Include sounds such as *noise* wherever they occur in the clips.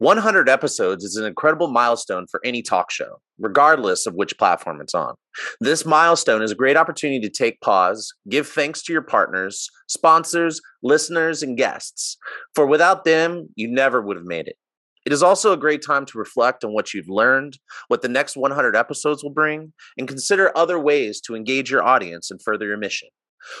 100 episodes is an incredible milestone for any talk show, regardless of which platform it's on. This milestone is a great opportunity to take pause, give thanks to your partners, sponsors, listeners, and guests, for without them, you never would have made it. It is also a great time to reflect on what you've learned, what the next 100 episodes will bring, and consider other ways to engage your audience and further your mission.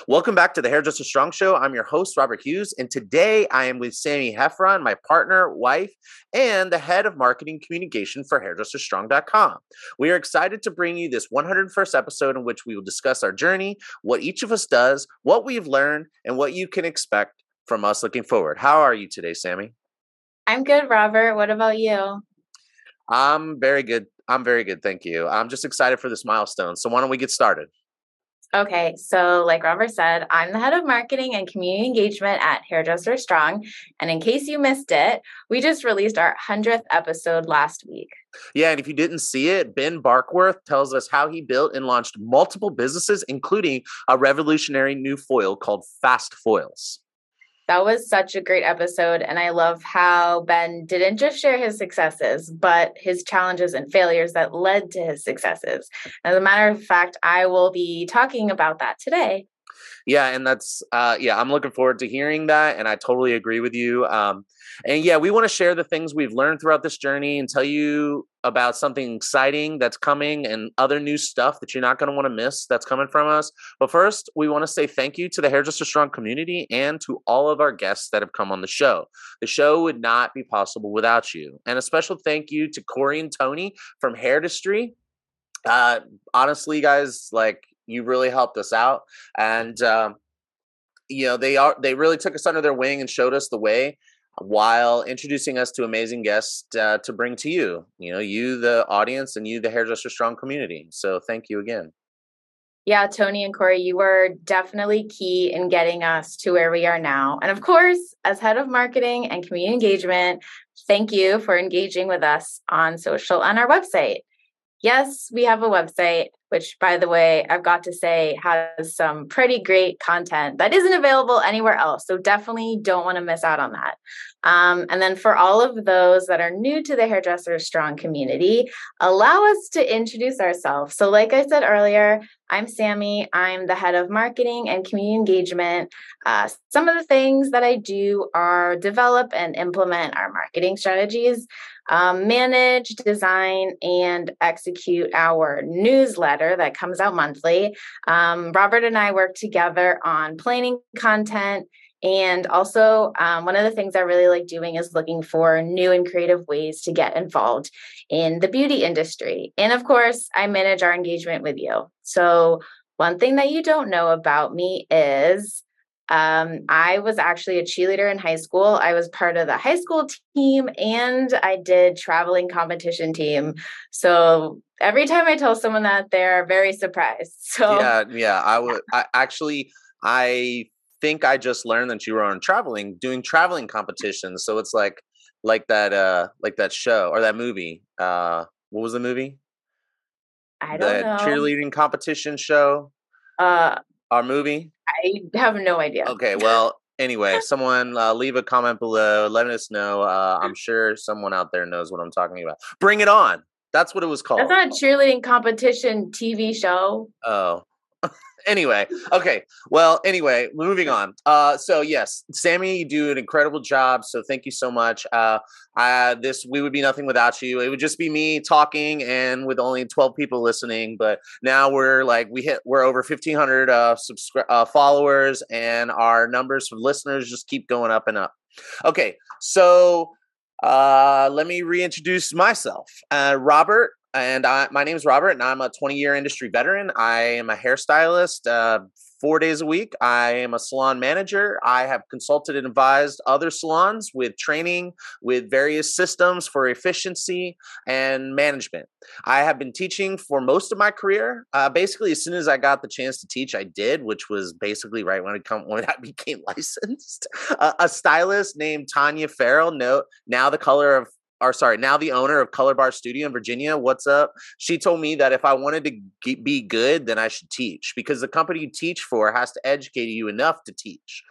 Welcome back to the Hairdresser Strong Show. I'm your host, Robert Hughes, and today I am with Sammi Heffron, my partner, wife, and the head of marketing communication for hairdresserstrong.com. We are excited to bring you this 101st episode in which we will discuss our journey, what each of us does, what we've learned, and what you can expect from us looking forward. How are you today, Sammi? I'm good, Robert. What about you? I'm very good. I'm very good. Thank you. I'm just excited for this milestone. So, why don't we get started? Okay, so like Robert said, I'm the head of marketing and community engagement at Hairdresser Strong. And in case you missed it, we just released our 100th episode last week. Yeah, and if you didn't see it, Ben Barkworth tells us how he built and launched multiple businesses, including a revolutionary new foil called Fast Foils. That was such a great episode. And I love how Ben didn't just share his successes, but his challenges and failures that led to his successes. As a matter of fact, I will be talking about that today yeah and that's uh yeah i'm looking forward to hearing that and i totally agree with you um and yeah we want to share the things we've learned throughout this journey and tell you about something exciting that's coming and other new stuff that you're not going to want to miss that's coming from us but first we want to say thank you to the hairdresser strong community and to all of our guests that have come on the show the show would not be possible without you and a special thank you to corey and tony from Hairdustry. uh honestly guys like you really helped us out and um, you know they are they really took us under their wing and showed us the way while introducing us to amazing guests uh, to bring to you you know you the audience and you the hairdresser strong community so thank you again. Yeah tony and corey you were definitely key in getting us to where we are now and of course as head of marketing and community engagement thank you for engaging with us on social on our website yes we have a website which by the way, I've got to say has some pretty great content that isn't available anywhere else. So definitely don't want to miss out on that. Um, and then for all of those that are new to the Hairdresser Strong community, allow us to introduce ourselves. So, like I said earlier, I'm Sammi. I'm the head of marketing and community engagement. Uh, some of the things that I do are develop and implement our marketing strategies, um, manage, design, and execute our newsletter that comes out monthly. Um, Robert and I work together on planning content and also, um, one of the things I really like doing is looking for new and creative ways to get involved in the beauty industry. And of course, I manage our engagement with you. So, one thing that you don't know about me is um, I was actually a cheerleader in high school. I was part of the high school team and I did traveling competition team. So every time I tell someone that, they're very surprised. *laughs* So yeah, yeah, I would *laughs* I, actually I think I just learned that you were on traveling, doing traveling competitions. So it's like like that uh like that show or that movie. Uh what was the movie? I don't the know. cheerleading competition show. Uh our movie? I have no idea. Okay, well, anyway, someone uh, leave a comment below, letting us know. Uh, I'm sure someone out there knows what I'm talking about. Bring it on. That's what it was called. That's not a cheerleading competition TV show. Oh, *laughs* anyway, okay. Well, anyway, moving on. Uh, so yes, Sammi, you do an incredible job. So thank you so much. Uh, uh, this we would be nothing without you. It would just be me talking and with only twelve people listening. But now we're like we hit we're over fifteen hundred uh, subscri- uh followers, and our numbers for listeners just keep going up and up. Okay, so uh, let me reintroduce myself. Uh, Robert and I, my name is Robert, and I'm a 20 year industry veteran. I am a hairstylist uh, four days a week. I am a salon manager. I have consulted and advised other salons with training, with various systems for efficiency and management. I have been teaching for most of my career. Uh, basically, as soon as I got the chance to teach, I did, which was basically right when, it come, when I *laughs* became licensed. Uh, a stylist named Tanya Farrell, no, now the color of or sorry, now the owner of Color Bar Studio in Virginia. What's up? She told me that if I wanted to be good, then I should teach because the company you teach for has to educate you enough to teach.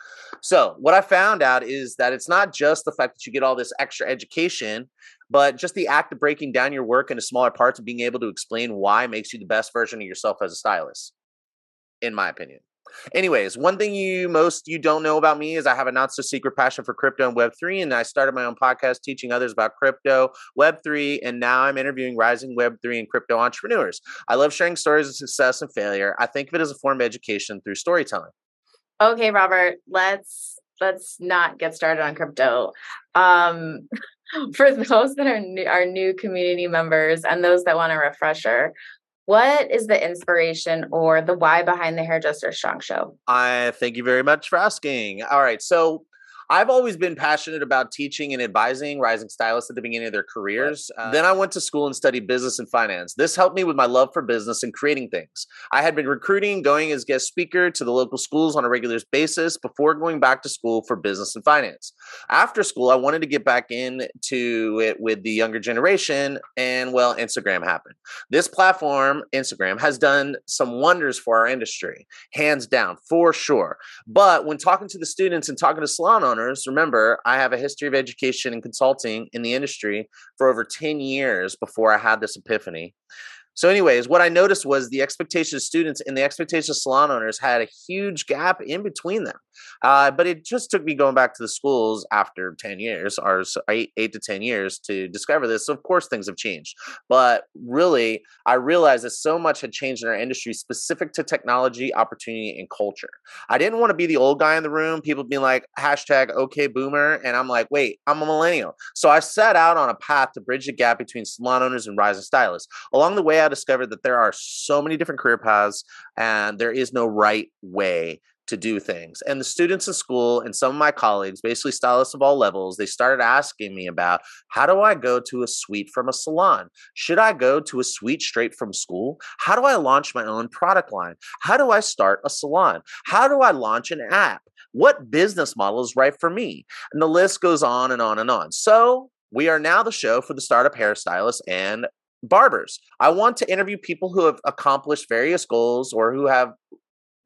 So, what I found out is that it's not just the fact that you get all this extra education, but just the act of breaking down your work into smaller parts and being able to explain why makes you the best version of yourself as a stylist, in my opinion. Anyways, one thing you most you don't know about me is I have a not so secret passion for crypto and Web3, and I started my own podcast teaching others about crypto, Web3, and now I'm interviewing rising Web3 and crypto entrepreneurs. I love sharing stories of success and failure. I think of it as a form of education through storytelling. Okay, Robert, let's let's not get started on crypto. Um, *laughs* for those that are new, are new community members and those that want a refresher, what is the inspiration or the why behind the Hairdresser Strong Show? I thank you very much for asking. All right. So I've always been passionate about teaching and advising rising stylists at the beginning of their careers. Uh, then I went to school and studied business and finance. This helped me with my love for business and creating things. I had been recruiting, going as guest speaker to the local schools on a regular basis before going back to school for business and finance. After school, I wanted to get back into it with the younger generation, and well, Instagram happened. This platform, Instagram, has done some wonders for our industry, hands down, for sure. But when talking to the students and talking to salon owners, remember, I have a history of education and consulting in the industry for over 10 years before I had this epiphany. So, anyways, what I noticed was the expectation of students and the expectation of salon owners had a huge gap in between them. Uh, but it just took me going back to the schools after 10 years or eight, eight to 10 years to discover this. So of course, things have changed. But really, I realized that so much had changed in our industry specific to technology, opportunity, and culture. I didn't want to be the old guy in the room, people being like, hashtag okay boomer. And I'm like, wait, I'm a millennial. So I set out on a path to bridge the gap between salon owners and rising stylists. Along the way, I discovered that there are so many different career paths and there is no right way to do things. And the students in school and some of my colleagues, basically stylists of all levels, they started asking me about how do I go to a suite from a salon? Should I go to a suite straight from school? How do I launch my own product line? How do I start a salon? How do I launch an app? What business model is right for me? And the list goes on and on and on. So we are now the show for the startup hairstylist and barbers. I want to interview people who have accomplished various goals or who have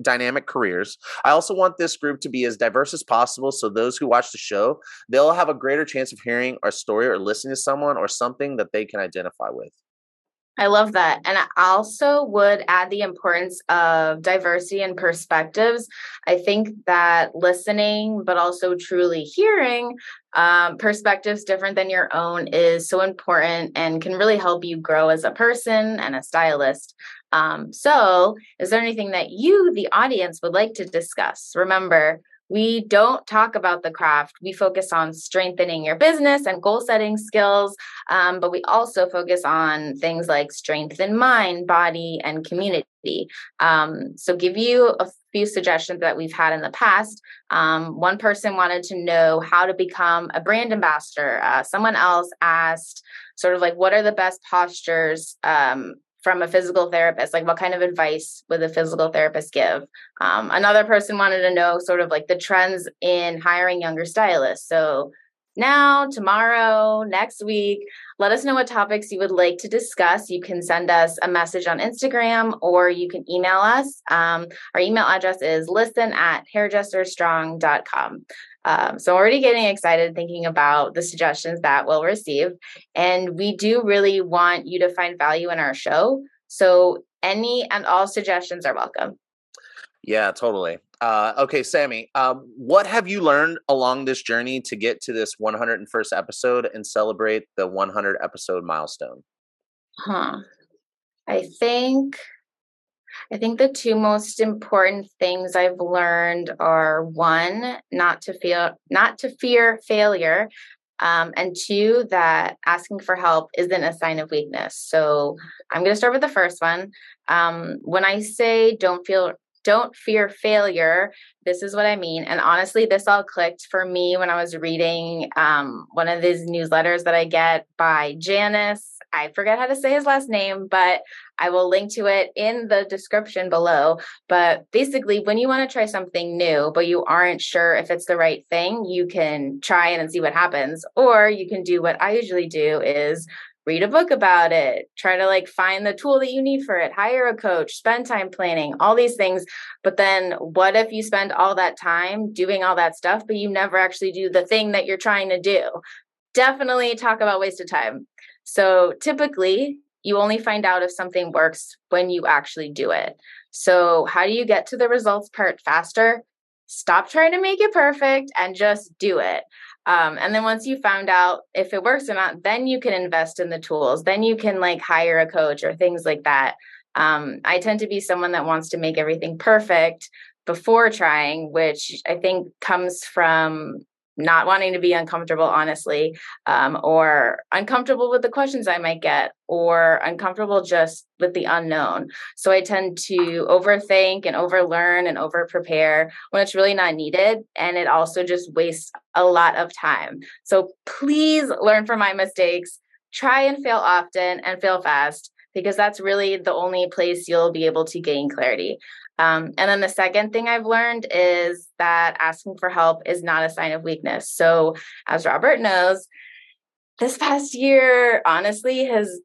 dynamic careers. I also want this group to be as diverse as possible so those who watch the show, they'll have a greater chance of hearing our story or listening to someone or something that they can identify with. I love that. And I also would add the importance of diversity and perspectives. I think that listening, but also truly hearing um, perspectives different than your own is so important and can really help you grow as a person and a stylist. Um, so, is there anything that you, the audience, would like to discuss? Remember, we don't talk about the craft. We focus on strengthening your business and goal setting skills, um, but we also focus on things like strength in mind, body, and community. Um, so, give you a few suggestions that we've had in the past. Um, one person wanted to know how to become a brand ambassador. Uh, someone else asked, sort of like, what are the best postures um, from a physical therapist like what kind of advice would a physical therapist give? Um, another person wanted to know sort of like the trends in hiring younger stylists. So now tomorrow next week let us know what topics you would like to discuss you can send us a message on instagram or you can email us um, our email address is listen at hairdresserstrong.com um, so already getting excited thinking about the suggestions that we'll receive. And we do really want you to find value in our show. So any and all suggestions are welcome. Yeah, totally. Uh, okay, Sammi, um, what have you learned along this journey to get to this 101st episode and celebrate the 100 episode milestone? Huh. I think I think the two most important things I've learned are one, not to feel not to fear failure, um, and two, that asking for help isn't a sign of weakness. So I'm going to start with the first one. Um, when I say don't feel don't fear failure. This is what I mean. And honestly, this all clicked for me when I was reading um, one of these newsletters that I get by Janis I forget how to say his last name, but I will link to it in the description below. But basically, when you want to try something new, but you aren't sure if it's the right thing, you can try it and see what happens. Or you can do what I usually do is read a book about it, try to like find the tool that you need for it, hire a coach, spend time planning, all these things. But then what if you spend all that time doing all that stuff, but you never actually do the thing that you're trying to do? Definitely talk about wasted time. So typically, you only find out if something works when you actually do it. So, how do you get to the results part faster? Stop trying to make it perfect and just do it. Um, and then once you found out if it works or not, then you can invest in the tools. Then you can like hire a coach or things like that. Um, I tend to be someone that wants to make everything perfect before trying, which I think comes from not wanting to be uncomfortable, honestly, um, or uncomfortable with the questions I might get, or uncomfortable just with the unknown. So I tend to overthink and overlearn and over prepare when it's really not needed. And it also just wastes a lot of time. So please learn from my mistakes, try and fail often and fail fast because that's really the only place you'll be able to gain clarity. Um, and then the second thing I've learned is that asking for help is not a sign of weakness. So, as Robert knows, this past year honestly has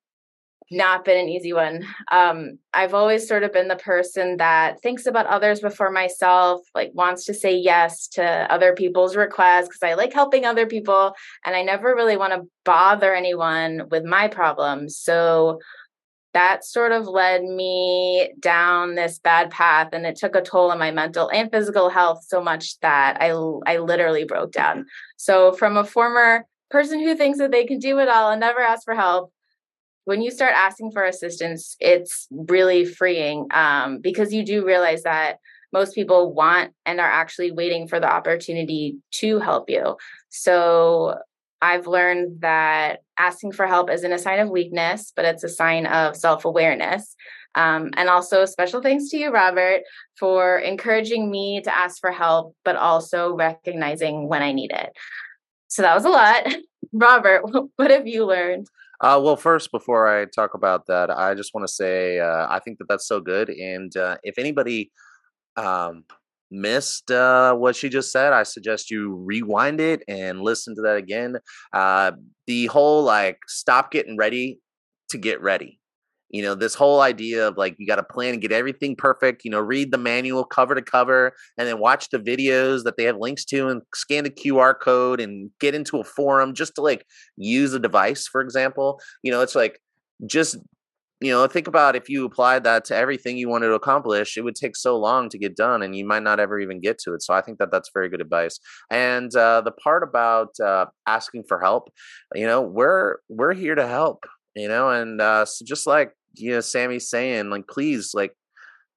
not been an easy one. Um, I've always sort of been the person that thinks about others before myself, like wants to say yes to other people's requests because I like helping other people and I never really want to bother anyone with my problems. So that sort of led me down this bad path and it took a toll on my mental and physical health so much that I I literally broke down. So from a former person who thinks that they can do it all and never ask for help when you start asking for assistance it's really freeing um, because you do realize that most people want and are actually waiting for the opportunity to help you so I've learned that asking for help isn't a sign of weakness, but it's a sign of self awareness. Um, and also, special thanks to you, Robert, for encouraging me to ask for help, but also recognizing when I need it. So that was a lot. *laughs* Robert, *laughs* what have you learned? Uh, well, first, before I talk about that, I just want to say uh, I think that that's so good. And uh, if anybody um, missed uh, what she just said, I suggest you rewind it and listen to that again. Uh, the whole like stop getting ready to get ready. You know, this whole idea of like you got to plan and get everything perfect, you know, read the manual cover to cover and then watch the videos that they have links to and scan the QR code and get into a forum just to like use a device, for example. You know, it's like just you know, think about if you applied that to everything you wanted to accomplish, it would take so long to get done and you might not ever even get to it. So I think that that's very good advice. And uh, the part about uh, asking for help, you know, we're we're here to help, you know, and uh, so just like you know, Sammi's saying, like, please, like,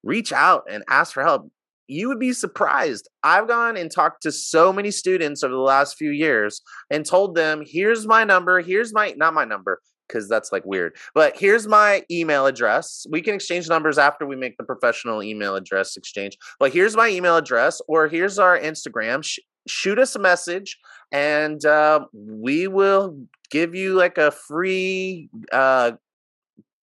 reach out and ask for help. You would be surprised. I've gone and talked to so many students over the last few years and told them, here's my number, here's my, not my number, because that's like weird. But here's my email address. We can exchange numbers after we make the professional email address exchange. But here's my email address, or here's our Instagram. Sh- shoot us a message, and uh, we will give you like a free uh,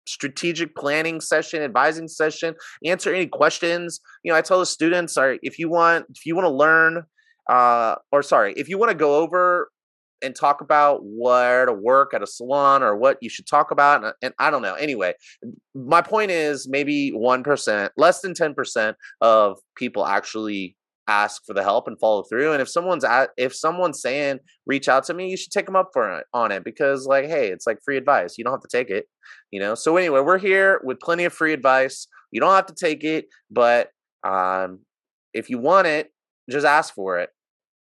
strategic planning session advising session answer any questions you know i tell the students sorry if you want if you want to learn uh or sorry if you want to go over and talk about where to work at a salon or what you should talk about. And, and I don't know. Anyway, my point is maybe 1%, less than 10% of people actually ask for the help and follow through and if someone's at if someone's saying reach out to me you should take them up for it on it because like hey it's like free advice you don't have to take it you know so anyway we're here with plenty of free advice you don't have to take it but um if you want it just ask for it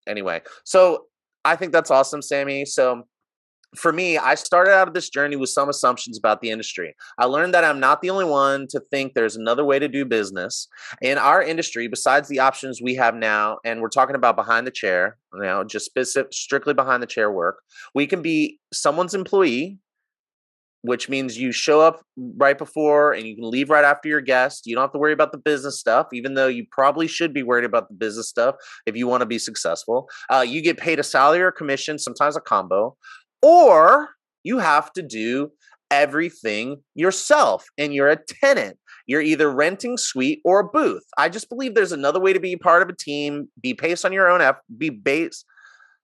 anyway so I think that's awesome, Sammi. So for me, I started out of this journey with some assumptions about the industry. I learned that I'm not the only one to think there's another way to do business in our industry besides the options we have now. And we're talking about behind the chair, you know, just specific, strictly behind the chair work. We can be someone's employee which means you show up right before and you can leave right after your guest. You don't have to worry about the business stuff, even though you probably should be worried about the business stuff if you want to be successful. Uh, you get paid a salary or commission, sometimes a combo, or you have to do everything yourself and you're a tenant. You're either renting suite or a booth. I just believe there's another way to be part of a team, be based on your own be based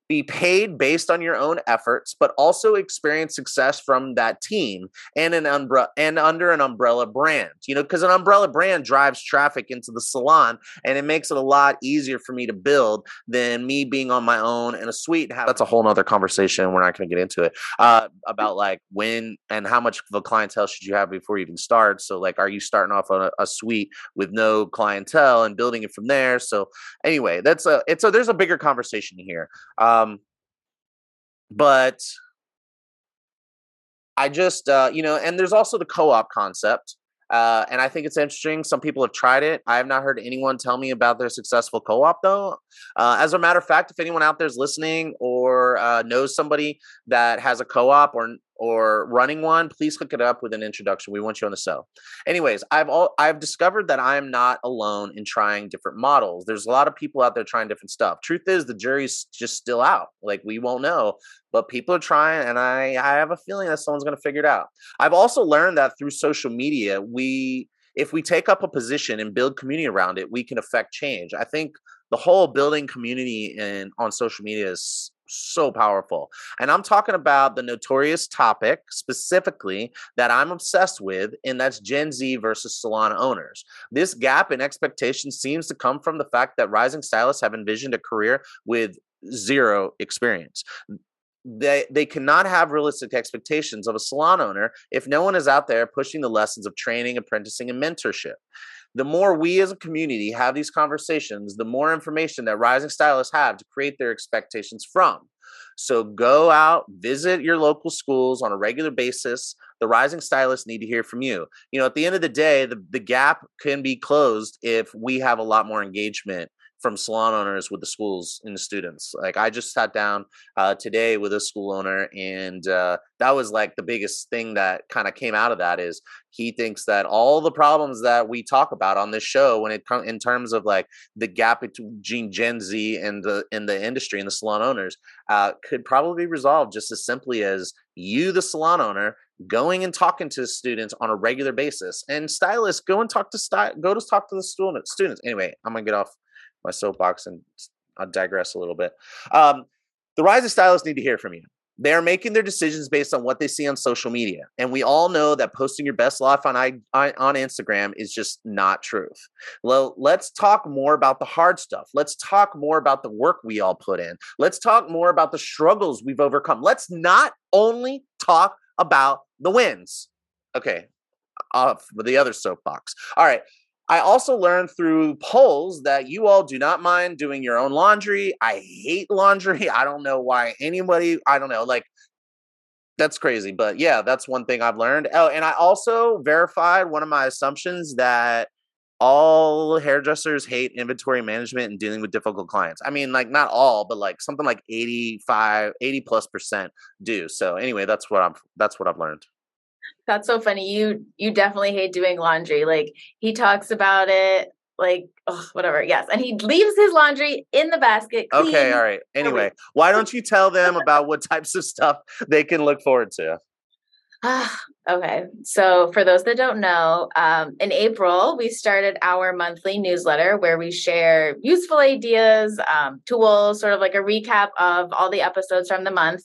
be paid based on your own efforts, but also experience success from that team and an umbrella and under an umbrella brand. You know, because an umbrella brand drives traffic into the salon, and it makes it a lot easier for me to build than me being on my own in a suite. That's a whole nother conversation. We're not going to get into it uh, about like when and how much of a clientele should you have before you even start. So, like, are you starting off on a, a suite with no clientele and building it from there? So, anyway, that's a it's a there's a bigger conversation here. Um, um, but I just, uh, you know, and there's also the co op concept. Uh, and I think it's interesting. Some people have tried it. I have not heard anyone tell me about their successful co op, though. Uh, as a matter of fact, if anyone out there is listening or uh, knows somebody that has a co op or or running one, please hook it up with an introduction. We want you on the show. Anyways, I've all I've discovered that I'm not alone in trying different models. There's a lot of people out there trying different stuff. Truth is, the jury's just still out. Like we won't know, but people are trying, and I I have a feeling that someone's going to figure it out. I've also learned that through social media, we if we take up a position and build community around it, we can affect change. I think the whole building community and on social media is so powerful. And I'm talking about the notorious topic specifically that I'm obsessed with, and that's Gen Z versus salon owners. This gap in expectation seems to come from the fact that rising stylists have envisioned a career with zero experience. They, they cannot have realistic expectations of a salon owner if no one is out there pushing the lessons of training, apprenticing, and mentorship the more we as a community have these conversations, the more information that rising stylists have to create their expectations from. So go out, visit your local schools on a regular basis. The rising stylists need to hear from you. You know, at the end of the day, the, the gap can be closed if we have a lot more engagement from salon owners with the schools and the students. Like I just sat down uh, today with a school owner, and uh, that was like the biggest thing that kind of came out of that is he thinks that all the problems that we talk about on this show, when it comes in terms of like the gap between Gen Z and the in the industry and the salon owners, uh, could probably be resolved just as simply as you, the salon owner, going and talking to students on a regular basis and stylists go and talk to style go to talk to the student students anyway i'm gonna get off my soapbox and I'll digress a little bit. Um, the of stylists need to hear from you. They are making their decisions based on what they see on social media, and we all know that posting your best life on I, on Instagram is just not truth. Well, let's talk more about the hard stuff. Let's talk more about the work we all put in. Let's talk more about the struggles we've overcome. Let's not only talk about the wins. Okay, off the other soapbox. All right, I also learned through polls that you all do not mind doing your own laundry. I hate laundry. *laughs* I don't know why anybody, I don't know, like that's crazy. But yeah, that's one thing I've learned. Oh, and I also verified one of my assumptions that all hairdressers hate inventory management and dealing with difficult clients. I mean, like not all, but like something like 85, 80 plus percent do. So anyway, that's what I'm that's what I've learned. That's so funny. You you definitely hate doing laundry. Like he talks about it like ugh, whatever. Yes, and he leaves his laundry in the basket. Clean. Okay, all right. Anyway, why don't *laughs* you tell them about what types of stuff they can look forward to? *sighs* okay. So, for those that don't know, um, in April, we started our monthly newsletter where we share useful ideas, um, tools, sort of like a recap of all the episodes from the month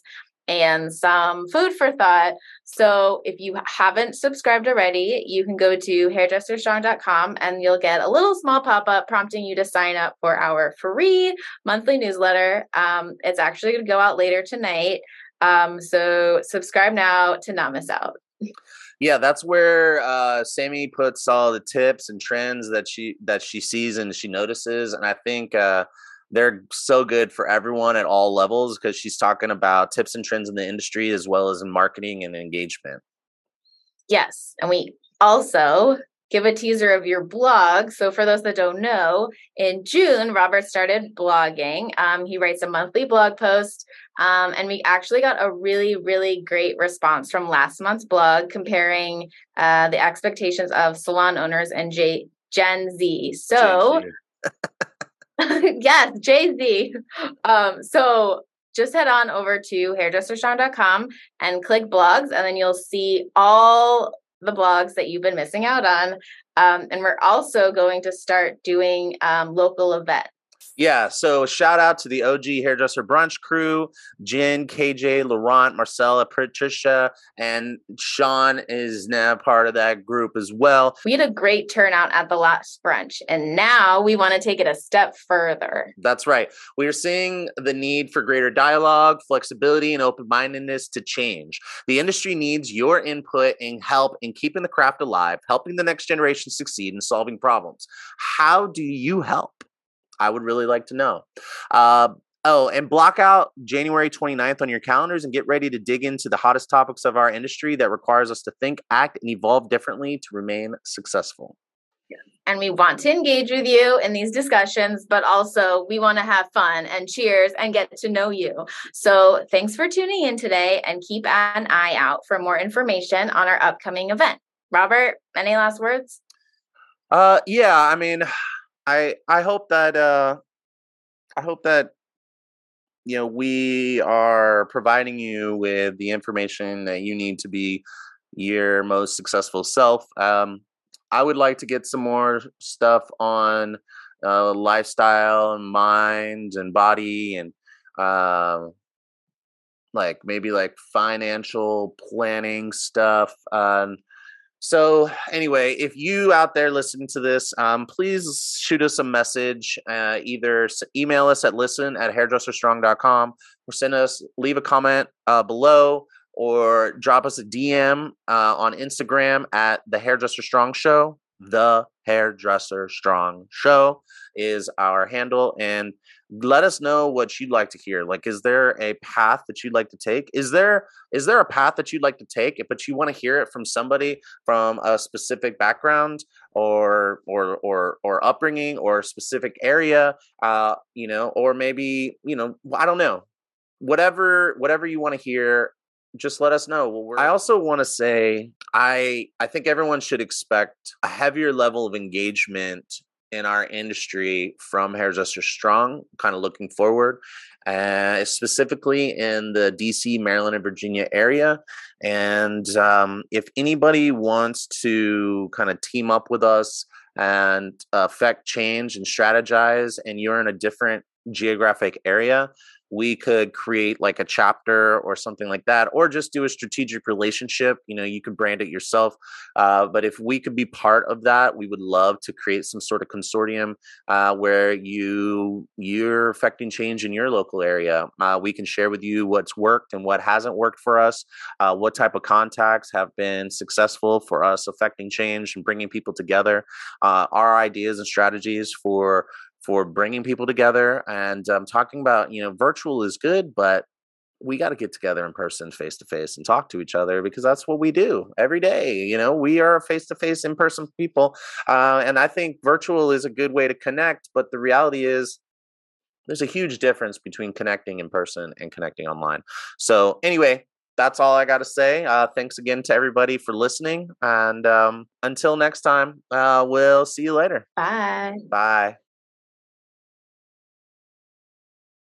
and some food for thought. So if you haven't subscribed already, you can go to hairdresserstrong.com and you'll get a little small pop up prompting you to sign up for our free monthly newsletter. Um, it's actually going to go out later tonight. Um, so subscribe now to not miss out. Yeah, that's where uh, Sammi puts all the tips and trends that she that she sees and she notices, and I think uh, they're so good for everyone at all levels because she's talking about tips and trends in the industry as well as in marketing and engagement. Yes. And we also give a teaser of your blog. So, for those that don't know, in June, Robert started blogging. Um, he writes a monthly blog post, um, and we actually got a really, really great response from last month's blog comparing uh, the expectations of salon owners and J- Gen Z. So, *laughs* yes, Jay Z. Um, so just head on over to hairdresserstrong.com and click blogs, and then you'll see all the blogs that you've been missing out on. Um, and we're also going to start doing um, local events yeah, so shout out to the OG Hairdresser Brunch crew Jen, KJ, Laurent, Marcella, Patricia, and Sean is now part of that group as well. We had a great turnout at the last brunch, and now we want to take it a step further. That's right. We are seeing the need for greater dialogue, flexibility, and open mindedness to change. The industry needs your input and help in keeping the craft alive, helping the next generation succeed, and solving problems. How do you help? I would really like to know. Uh, oh, and block out January 29th on your calendars and get ready to dig into the hottest topics of our industry that requires us to think, act, and evolve differently to remain successful. And we want to engage with you in these discussions, but also we want to have fun and cheers and get to know you. So thanks for tuning in today and keep an eye out for more information on our upcoming event. Robert, any last words? Uh yeah, I mean I I hope that uh I hope that you know we are providing you with the information that you need to be your most successful self. Um I would like to get some more stuff on uh, lifestyle and mind and body and uh, like maybe like financial planning stuff. Um, so, anyway, if you out there listening to this, um, please shoot us a message. Uh, either email us at listen at hairdresserstrong.com or send us, leave a comment uh, below or drop us a DM uh, on Instagram at the Hairdresser Strong Show. The Hairdresser Strong Show is our handle. And let us know what you'd like to hear like is there a path that you'd like to take is there is there a path that you'd like to take but you want to hear it from somebody from a specific background or or or or upbringing or specific area uh you know or maybe you know i don't know whatever whatever you want to hear just let us know well, i also want to say i i think everyone should expect a heavier level of engagement in our industry from Hairdresser Strong, kind of looking forward, uh, specifically in the DC, Maryland, and Virginia area. And um, if anybody wants to kind of team up with us and affect change and strategize, and you're in a different geographic area, we could create like a chapter or something like that or just do a strategic relationship you know you could brand it yourself uh, but if we could be part of that we would love to create some sort of consortium uh, where you you're affecting change in your local area uh, we can share with you what's worked and what hasn't worked for us uh, what type of contacts have been successful for us affecting change and bringing people together uh, our ideas and strategies for for bringing people together and um, talking about you know virtual is good but we got to get together in person face to face and talk to each other because that's what we do every day you know we are face to face in person people uh, and i think virtual is a good way to connect but the reality is there's a huge difference between connecting in person and connecting online so anyway that's all I got to say. Uh, thanks again to everybody for listening. And um, until next time, uh, we'll see you later. Bye. Bye.